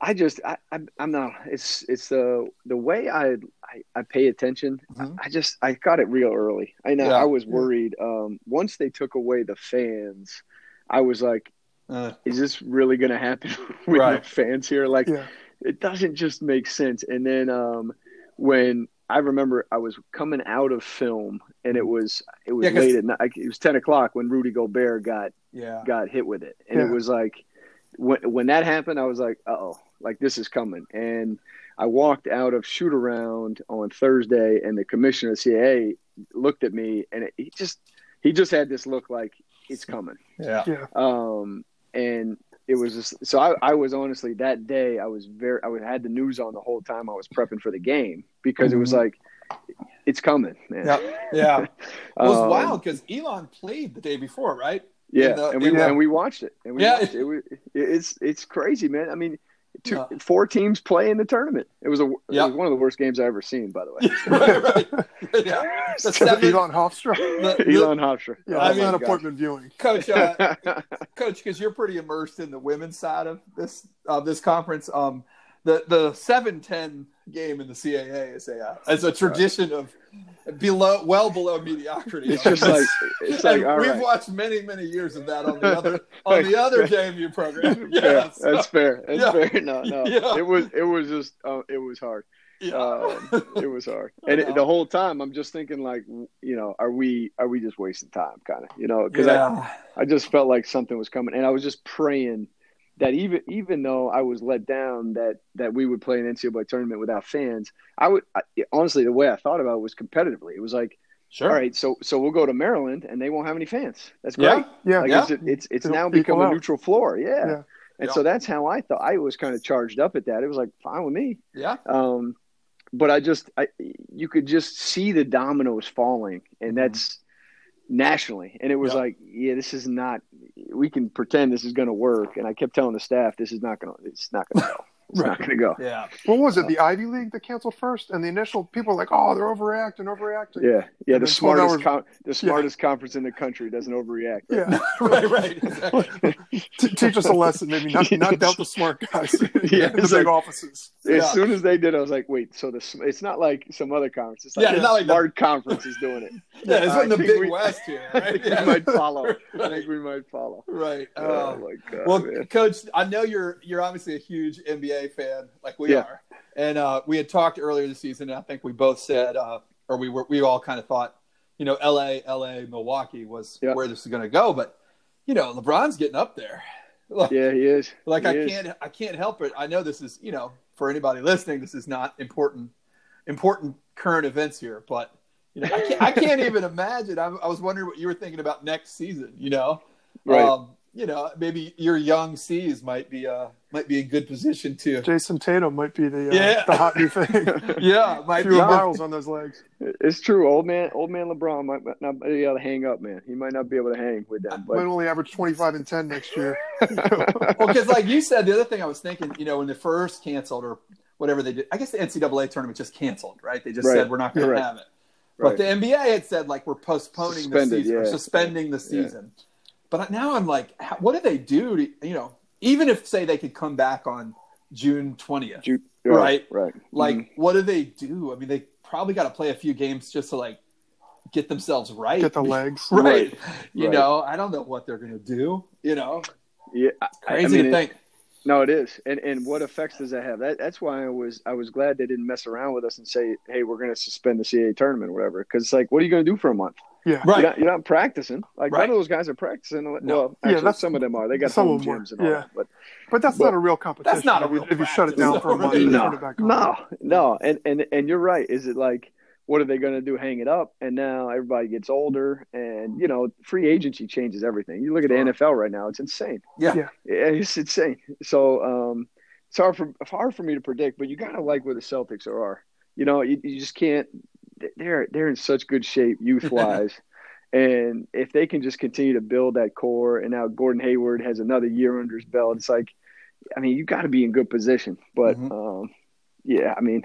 I just. I, I. I'm not. It's. It's the the way I. I, I pay attention. Mhm. I just. I got it real early. I know. Yeah. I was worried. Um, once they took away the fans, I was like, Uh, "Is this really going to happen with Right. fans here?" Like, Yeah, it doesn't just make sense. And then um, when I remember I was coming out of film, and it was it was Yeah, late at night. It was ten o'clock when Rudy Gobert got yeah. got hit with it, and Yeah. it was like when when that happened, I was like, oh, like this is coming. And I walked out of shoot around on Thursday, and the commissioner of CAA looked at me, and it, he just he just had this look like it's coming. Yeah. yeah, Um, and it was just so I, I was honestly that day I was very I had the news on the whole time I was prepping for the game because it was Mhm. like it's coming, man. Yeah. Yeah. It was Um, wild because Elon played the day before, right? Yeah, the- and we the- and we watched it, and we Yeah. it. It was, it's it's crazy, man. I mean, two, Yeah. four teams play in the tournament. It was a Yeah. it was one of the worst games I ever seen, by the way. right, right. Yeah. The seven, Elon Hofstra. the- the- Elon Hofstra. Yeah, I that's mean- appointment viewing. coach, uh, coach, because you're pretty immersed in the women's side of this of this conference. Um, the the seven ten game in the CAA is a uh, is a tradition of below well below mediocrity. it's just like it's like we've right. watched many many years of that on the other on the other JMU program. Yeah, so- That's fair. That's Yeah. fair. No, no. Yeah. It was it was just uh, it was hard. yeah. Um, it was hard, and it, the whole time I'm just thinking like, you know, are we are we just wasting time, kind of, you know? Because I. I just felt like something was coming, and I was just praying that even even though I was let down that that we would play an NCAA tournament without fans, I would I, honestly the way I thought about it was competitively. It was like, sure. all right, so so we'll go to Maryland and they won't have any fans. That's great. Yeah, Like Yeah. it's it's, it's It'll now equal become a neutral floor. Yeah. Yeah. And Yeah. so that's how I thought. I was kind of charged up at that. It was like fine with me. Yeah. Um, but I just, I, you could just see the dominoes falling, and Mhm. that's nationally. And it was Yeah. like, yeah, this is not. We can pretend this is going to work. And I kept telling the staff, this is not going to. It's not going to go. It's not going to go. Yeah. What was it? Uh, the Ivy League that canceled first, and the initial people were like, "Oh, they're overreacting, overreacting." Yeah, yeah. And The smartest, hours- com- the smartest conference in the country doesn't overreact. Yeah. right. Right. Exactly. T- teach us a lesson, maybe not not Yes. doubt the smart guys Yeah, in the big like- offices. As Yeah. soon as they did, I was like, "Wait, so the it's not like some other conference. It's like Yeah, it's not like the- smart conference is doing it." Yeah, it's I in the Big we- West here, I think Yeah. we might follow. I Right. think we might follow. Right. Oh, Uh, my god, well, man. Coach, I know you're you're obviously a huge NBA fan, like we Yeah. are, and uh, we had talked earlier this season. And I think we both said, uh, or we were, we all kind of thought, you know, L.A., L.A., Milwaukee was Yeah. where this is going to go. But you know, LeBron's getting up there. Like, Yeah, he is. like He I is. can't I can't help it. I know this is you know for anybody listening, this is not important important current events here, but you know I can't, I can't even imagine. I, I was wondering what you were thinking about next season. You know, Right. um, you know maybe your young C's might be uh might be in good position to Jayson Tatum might be the uh, Yeah. the hot new thing. yeah might Few be miles on those legs. It's true. Old man, old man LeBron might not be able to hang up, man. He might not be able to hang with them. But... Might But only average twenty five and ten next year. well because like you said the other thing I was thinking you know when the first canceled or whatever they did I guess the NCAA tournament just canceled right they just Right. said we're not going to have it. right. But the NBA had said like we're postponing Suspended, the season, yeah. suspending the season. But now I'm like, what do they do? To, you know, even if say they could come back on June twentieth, Ju- Right. right. like Mhm. what do they do? I mean, they probably got to play a few games just to like get themselves right. Get the legs. right. Right. You Right. know, I don't know what they're gonna do. You know, yeah, I- I crazy mean, to it- think. No, it is, and and what effects does that have? That, that's why I was I was glad they didn't mess around with us and say, hey, we're going to suspend the CAA tournament or whatever. Because it's like, what are you going to do for a month? Yeah. Right. You're not, you're not practicing. Like Right. none of those guys are practicing. No. Well, Yeah, that's- some of them are. They got some home of them are, gyms and all yeah. that. But But that's But- not a real competition. That's not a real if you shut it practice, down for a month though, and turn it back on. no, no, and and and you're right. Is it like what are they going to do? Hang it up? And now everybody gets older, and you know, free agency changes everything. You look at the Sure. NFL right now; it's insane. Yeah. Yeah. it's insane. So um, it's hard for hard for me to predict, but you gotta like where the Celtics are. You know, you, you just can't. They're they're in such good shape youth wise, And if they can just continue to build that core, and now Gordon Hayward has another year under his belt, it's like, I mean, you got to be in good position. But Mhm. um, yeah, I mean,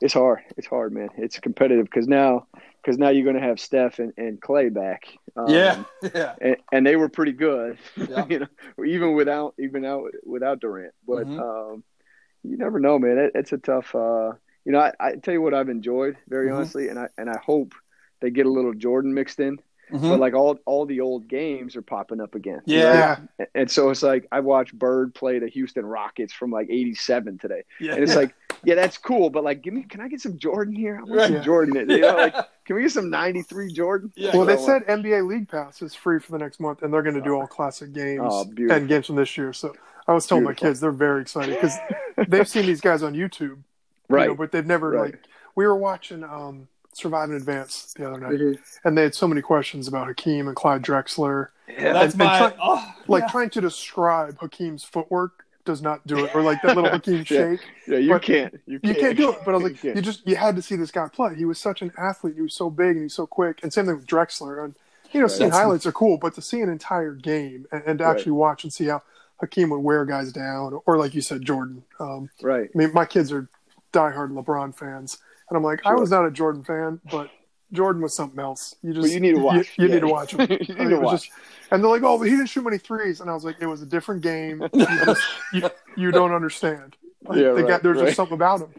it's hard. It's hard, man. It's competitive because now, because now you're going to have Steph and, and Clay back. Um, yeah, yeah, and, and they were pretty good, Yeah. you know, even without even out without Durant. But Mhm. um, you never know, man. It, it's a tough. Uh, you know, I, I tell you what I've enjoyed very Mhm. honestly, and I and I hope they get a little Jordan mixed in. Mhm. But like all all the old games are popping up again. Yeah. know? And- And so it's like I watched Bird play the Houston Rockets from like '87 today, yeah. and it's like, yeah, that's cool, but like, give me, can I get some Jordan here? I want Right. some Yeah. Jordan. in it, You know, like, can we get some '93 Jordan? Yeah. Well, they So, said NBA League Pass is free for the next month, and they're going to do all classic games Oh, beautiful. and games from this year. So I was telling my kids they're very excited because they've seen these guys on YouTube, you right. know, but they've never Right. like. We were watching um, Survive and Advance the other night, Mhm. and they had so many questions about Hakeem and Clyde Drexler, Yeah. That's and my try- oh, like yeah. trying to describe Hakeem's footwork does not do it, or like that little Hakeem shake. Yeah, you can't. You You can't, can't do it, but I was like, can't. you just you had to see this guy play. He was such an athlete. He was so big and he was so quick. And same thing with Drexler. And you know, Right. seeing That's- highlights are cool, but to see an entire game and, and to Right. actually watch and see how Hakeem would wear guys down, or like you said, Jordan. Um, right. I mean, my kids are diehard LeBron fans, and I'm like, I was not a Jordan fan, but Jordan was something else. You just But you need to watch. You, Yeah. need to watch him. you I need mean, to watch. just- and they're like, "Oh, but he didn't shoot many threes. and I was like, "It was a different game. You, just, you, you don't understand. Like, Yeah, the guy, right, there's right. just something about him."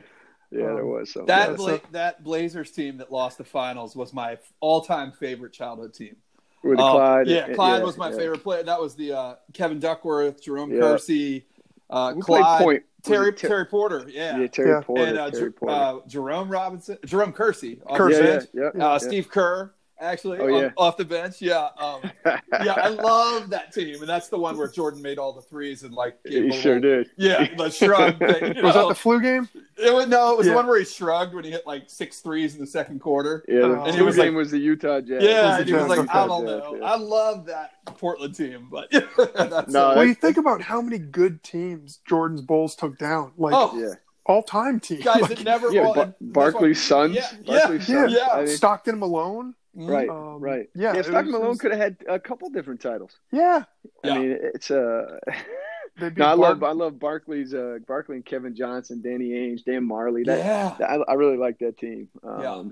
yeah, there um, was something. that Yeah, Bla- so- that Blazers team that lost the finals was my all-time favorite childhood team. with Um, Clyde. yeah, and- Clyde yeah, was my yeah. favorite player. That was the uh, Kevin Duckworth, Jerome Yeah. Kersey, uh, Clyde, point? Terry Ter- Terry Porter, yeah, Yeah, Terry Yeah. Porter. and uh, Terry Porter. uh, Jerome Robinson, Jerome Kersey, Kersey. the yeah, yeah, yeah, Uh, yeah. Steve Kerr, actually, Oh, on- yeah. off the bench. Yeah, um, yeah, I love that team, and that's the one where Jordan made all the threes and like gave he a sure little- did. Yeah, the shrug thing. You Was know? that the flu game? It was no, it was Yeah. the one where he shrugged when he hit like six threes in the second quarter. Yeah, the And flu it was game like- was the Utah Jazz. Yeah, and he was like, okay. I don't know. Yeah. I love that Portland team, but that's No, uh, Well, you think about how many good teams Jordan's Bulls took down, like oh, Yeah, all-time teams. guys, Like, it never. yeah. well, Bar- and that's Barkley's sons. Yeah, Barkley's yeah, sons. yeah. I mean, Stockton Malone. Right, Um, right. yeah, Yeah, it Stockton was- Malone was- could have had a couple different titles. Yeah, I Yeah. mean, it's uh they beat no, I love I love Barkley's uh Barkley and Kevin Johnson, Danny Ainge, Dan Majerle. That Yeah. I, I really like that team. Um, Yeah.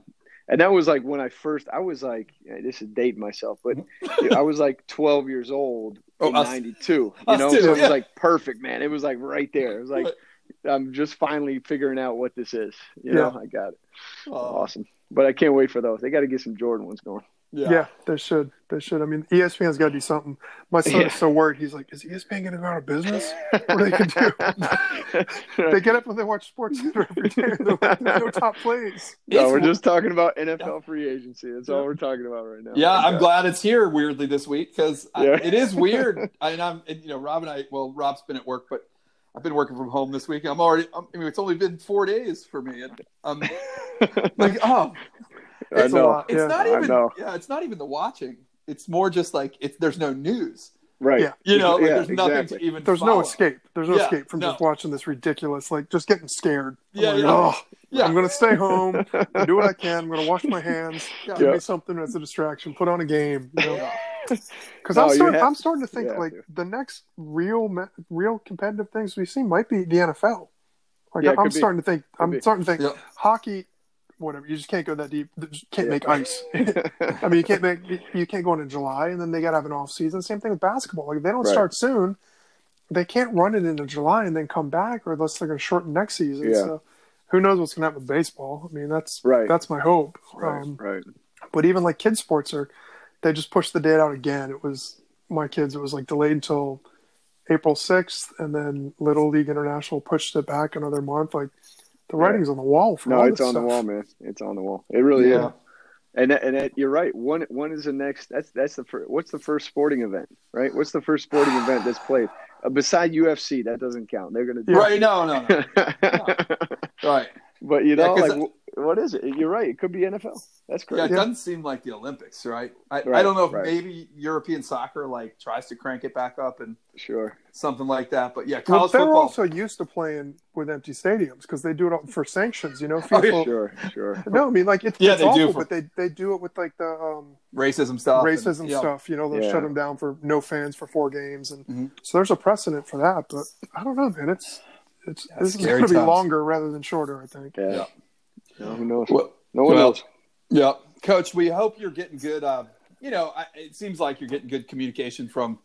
And that was like when I first, I was like, this is dating myself, but I was like 12 years old Oh, in us- 92. You know, too, so it was like perfect, man. It was like right there. It was like, I'm just finally figuring out what this is. You know, I got it. Oh, Awesome. But I can't wait for those. They got to get some Jordan ones going. yeah. they should. They should. I mean, ESPN's got to do something. My son Yeah. is so worried. He's like, "Is ESPN going to go out of business? What are they going to do?" they get up and they watch SportsCenter every day. They're like, "There's no top plays." no, It's- we're just talking about NFL free agency. That's all we're talking about right now. Yeah, I'm glad it's here weirdly this week because Yeah. it is weird. I, and I'm, and, you know, Rob and I. Well, Rob's been at work, but I've been working from home this week. I'm already. I'm, I mean, it's only been four days for me, and I'm um, like, oh, I It's a lot. it's Yeah, not I even. know. Yeah, it's not even the watching. It's more just like it's. There's no news. Right. Yeah. You know, like, Yeah, there's nothing exactly. to even. There's follow. no escape. There's no Yeah, escape from no. just watching this ridiculous, like just getting scared. I'm Yeah, like, yeah. "Oh, Yeah, I'm going to stay home, and do what I can. I'm going to wash my hands, Yeah. give me something that's a distraction, put on a game. You know, Yeah. because No, I'm you starting. I'm starting to think you like to. the next real, real competitive things we see might be the NFL. Like Yeah, I'm could be. starting to think. I'm be. starting to think Yeah. hockey. Whatever, you just can't go that deep. You can't Yeah. make ice. I mean, you can't make you can't go into July, and then they got to have an off season. Same thing with basketball. Like if they don't Right. start soon, they can't run it into July and then come back, or unless they're going to shorten next season. Yeah. So who knows what's going to happen with baseball? I mean, that's Right. that's my hope. right. Um, right. but even like kids sports are, they just pushed the date out again. It was my kids. It was like delayed until April sixth, and then Little League International pushed it back another month. Like the Yeah. writing's on the wall for No, all it's this on the wall, man. It's on the wall. It really Yeah. is. And that, and that, you're right. One one is the next. That's that's the first. What's the first sporting event? Right. What's the first sporting event that's played? Uh, beside UFC, that doesn't count. They're gonna do Right? No, no, no. Right. But you Yeah, like w- what is it? You're right. It could be NFL. That's Yeah, it doesn't seem like the Olympics, right? I, I don't know if right. maybe European soccer like tries to crank it back up and Sure. something like that. But yeah, college Well, they're football. also used to playing with empty stadiums because they do it for sanctions. You know, Oh, yeah, Sure. Sure. No, I mean like it's, Yeah, it's they do awful, for- but they they do it with like the um, racism stuff. and- racism yeah. stuff. You know, they'll Yeah. shut them down for no fans for four games, and Mhm. so there's a precedent for that. But I don't know, man. It's it's Yeah, this is going to be longer rather than shorter. I think. Yeah. Yeah. No, who knows? Well, no one well, knows. Yeah, Coach, we hope you're getting good. Uh, you know, I, it seems like you're getting good communication from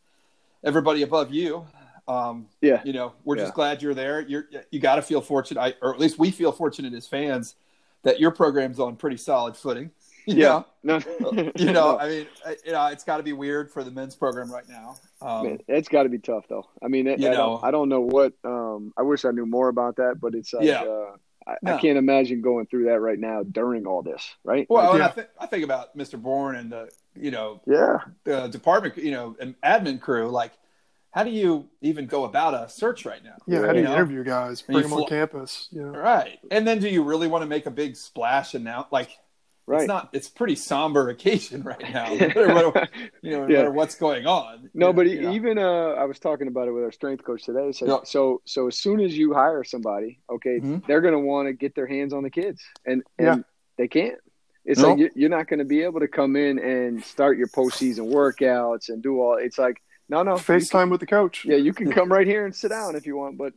everybody above you. Um, Yeah. you know, we're just glad you're there. You're you got to feel fortunate, I, or at least we feel fortunate as fans that your program's on pretty solid footing. You Yeah. know? No. you know, No. I mean, you know, it's got to be weird for the men's program right now. Um, Man, it's got to be tough though. I mean, it, You I, know. don't, I don't know what. Um, I wish I knew more about that, but it's like, Yeah. uh, I, No. I can't imagine going through that right now during all this, right? well, Like, and I, Yeah. th- I think about Mr. Bourne and the, you know, yeah, the department, you know, and admin crew. Like, how do you even go about a search right now? Yeah, how do you know? interview guys? Bring you them on campus. You know, Right. And then do you really want to make a big splash and now like right. it's not it's pretty somber occasion right now. no matter what, you know, no Yeah. matter what's going on. No, but know, even uh, I was talking about it with our strength coach today. So, Yeah. so, so as soon as you hire somebody, okay, Mhm. they're going to want to get their hands on the kids, and and Yeah. they can't. It's No. like you- you're not going to be able to come in and start your postseason workouts and do all. It's like no, no, you can- FaceTime with the coach. yeah, you can come right here and sit down if you want, but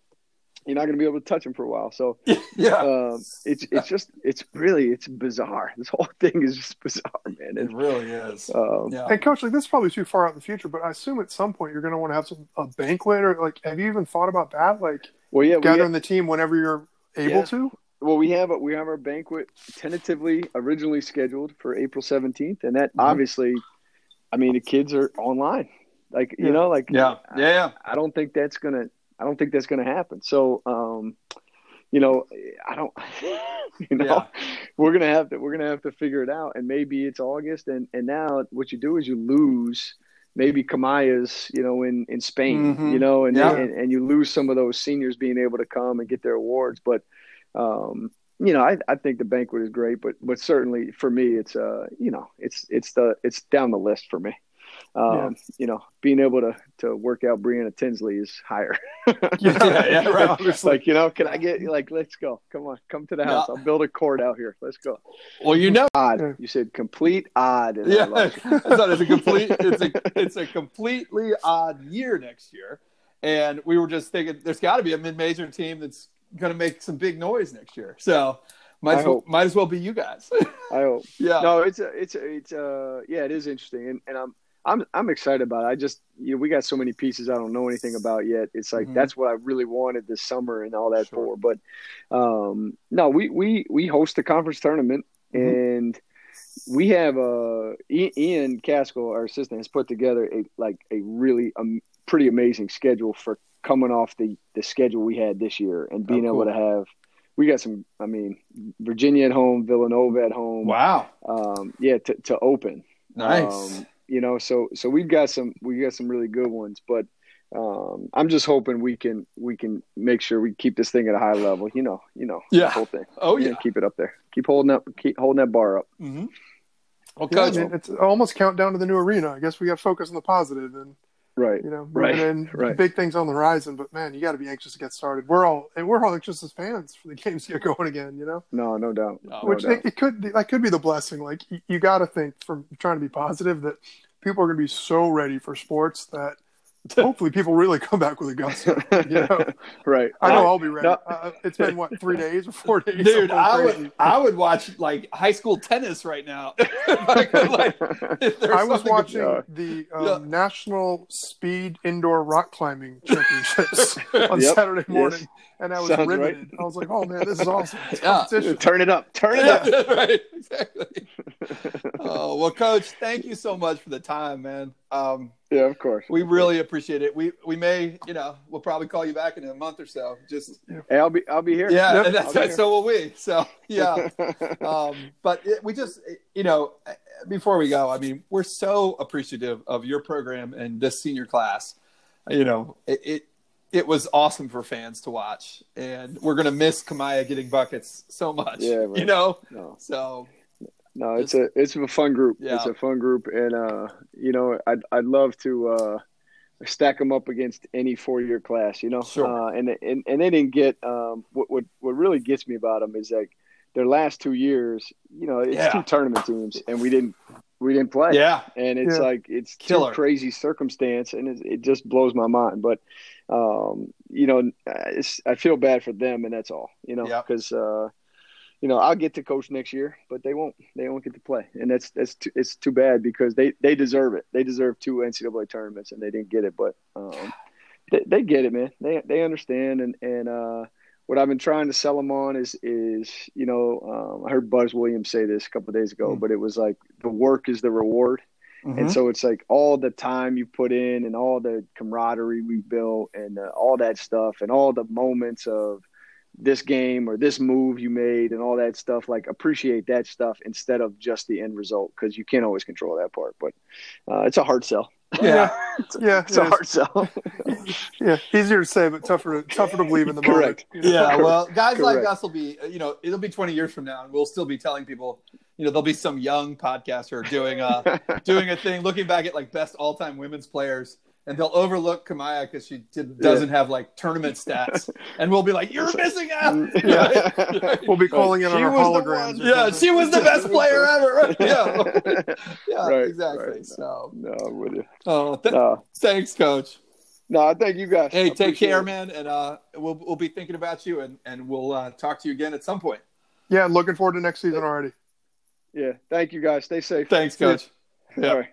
you're not going to be able to touch them for a while. So, yeah. um, it's it's just it's really it's bizarre. This whole thing is just bizarre, man. it really is. um, Yeah. And coach, like this is probably too far out in the future, but I assume at some point you're going to want to have some a banquet or like, have you even thought about that? Like well, yeah, we gathering the team whenever you're able Yeah. to. Well, we have a, we have our banquet tentatively originally scheduled for April seventeenth, and that Mhm. obviously, I mean, the kids are online, like Yeah. you know, like Yeah. Yeah. Yeah. I don't think that's gonna I don't think that's gonna happen. So, um, you know, I don't, you know, Yeah. we're gonna have to we're gonna have to figure it out, and maybe it's August, and and now what you do is you lose. Maybe Kamiah's, you know, in, in Spain, Mhm. you know, and, Yeah. and and you lose some of those seniors being able to come and get their awards. But um, you know, I, I think the banquet is great, but but certainly for me, it's uh, you know, it's it's the it's down the list for me. Um, Yeah. you know, being able to to work out Brianna Tinsley is higher. Yeah, yeah, right. It's like you know, can I get like, let's go, come on, come to the house. Yeah. I'll build a court out here. Let's go. Well, you know, Odd. You said complete odd. And yeah, love it. I thought it's a complete, it's a, it's a completely odd year next year, and we were just thinking there's got to be a mid-major team that's going to make some big noise next year. So might as well, might as well be you guys. I hope. yeah, No, it's a, it's a, it's uh yeah, it is interesting, and, and I'm I'm I'm excited about it. I just you know, we got so many pieces I don't know anything about yet. It's like Mhm. that's what I really wanted this summer and all that Sure. for. But um, no, we we we host the conference tournament, Mhm. and we have uh Ian Casco, our assistant, has put together a like a really um, pretty amazing schedule for coming off the the schedule we had this year and being Oh, able to have. We got some. I mean, Virginia at home, Villanova at home wow, um, yeah, to, to open. nice. Um, you know, so so we've got some we got some really good ones, but um, I'm just hoping we can we can make sure we keep this thing at a high level. You know, you know, Yeah. the whole thing. oh yeah. keep it up there. Keep holding up. Keep holding that bar up. Mm-hmm. Well, Yeah, I mean, it's almost countdown to the new arena. I guess we got to focus on the positive and Right. you know, Right, bringing in right. big things on the horizon. But man, you got to be anxious to get started. We're all and we're all anxious as fans for the games to get going again. You know, No, no doubt. No, No which doubt. it, it could that could be the blessing. Like you, you got to think from trying to be positive that people are going to be so ready for sports that hopefully people really come back with a gusto. You know, right. I know I'll be ready. No. Uh, it's been what three days or four days, dude, I crazy. would I would watch like high school tennis right now. I could, like, I was watching Yeah. the um, Yeah. National Speed Indoor Rock Climbing Championships on Yep. Saturday Yes. Morning, and I was Sounds riveted. I was like, "Oh man, this is awesome!" Yeah. Turn it up. Turn it up. Right, exactly. Oh well, coach, thank you so much for the time, man. Um, Yeah, of course. we really appreciate it. We we may, you know, we'll probably call you back in a month or so. Just Hey, I'll be I'll be here. yeah, Yep. and that's, I'll here. so will we. So yeah. um, but it, we just, you know, before we go, I mean, we're so appreciative of your program and this senior class. You know, it, it it was awesome for fans to watch, and we're gonna miss Kamiah getting buckets so much. Yeah, right. you know. No. So No, it's a it's a fun group. Yeah. It's a fun group, and uh, you know, I'd I'd love to uh, stack them up against any four year class. You know, Sure. uh, and and and they didn't get um, what what what really gets me about them is like their last two years. You know, it's Yeah. two tournament teams, and we didn't we didn't play. yeah, and it's Yeah. like it's Killer. too crazy circumstance, and it, it just blows my mind. But um, you know, it's, I feel bad for them, and that's all. You know, Yep. because uh, you know I'll get to coach next year, but they won't. They won't get to play, and that's that's too, it's too bad because they they deserve it. They deserve two NCAA tournaments, and they didn't get it. But um, they, they get it, man. They they understand, and and uh, what I've been trying to sell them on is is you know um, I heard Buzz Williams say this a couple of days ago, Hmm. but it was like the work is the reward. Mhm. And so it's like all the time you put in and all the camaraderie we built and uh, all that stuff and all the moments of this game or this move you made and all that stuff. Like appreciate that stuff instead of just the end result because you can't always control that part. But uh, it's a hard sell. yeah. Yeah, It's a hard sell. yeah, easier to say, but tougher to, tougher to believe in the Correct. moment. you know? Yeah, well, guys like us will be, you know, it'll be 20 years from now, and we'll still be telling people, you know, there'll be some young podcaster doing a doing a thing, looking back at like best all time women's players, and they'll overlook Kamiah because she did, doesn't have like tournament stats, and we'll be like, "You're missing out." Yeah, We'll be calling it on She our was the holograms. one. yeah, she was the best player ever. Right? Yeah, yeah, Right, exactly. right. So, no, I'm with you. oh, th- No, thanks, Coach. no, I thank you guys. Hey, I take care, it. man, and uh, we'll we'll be thinking about you, and and we'll uh, talk to you again at some point. Yeah, looking forward to next season already. Yeah, thank you guys. Stay safe. Thanks, Coach. Yeah. All right.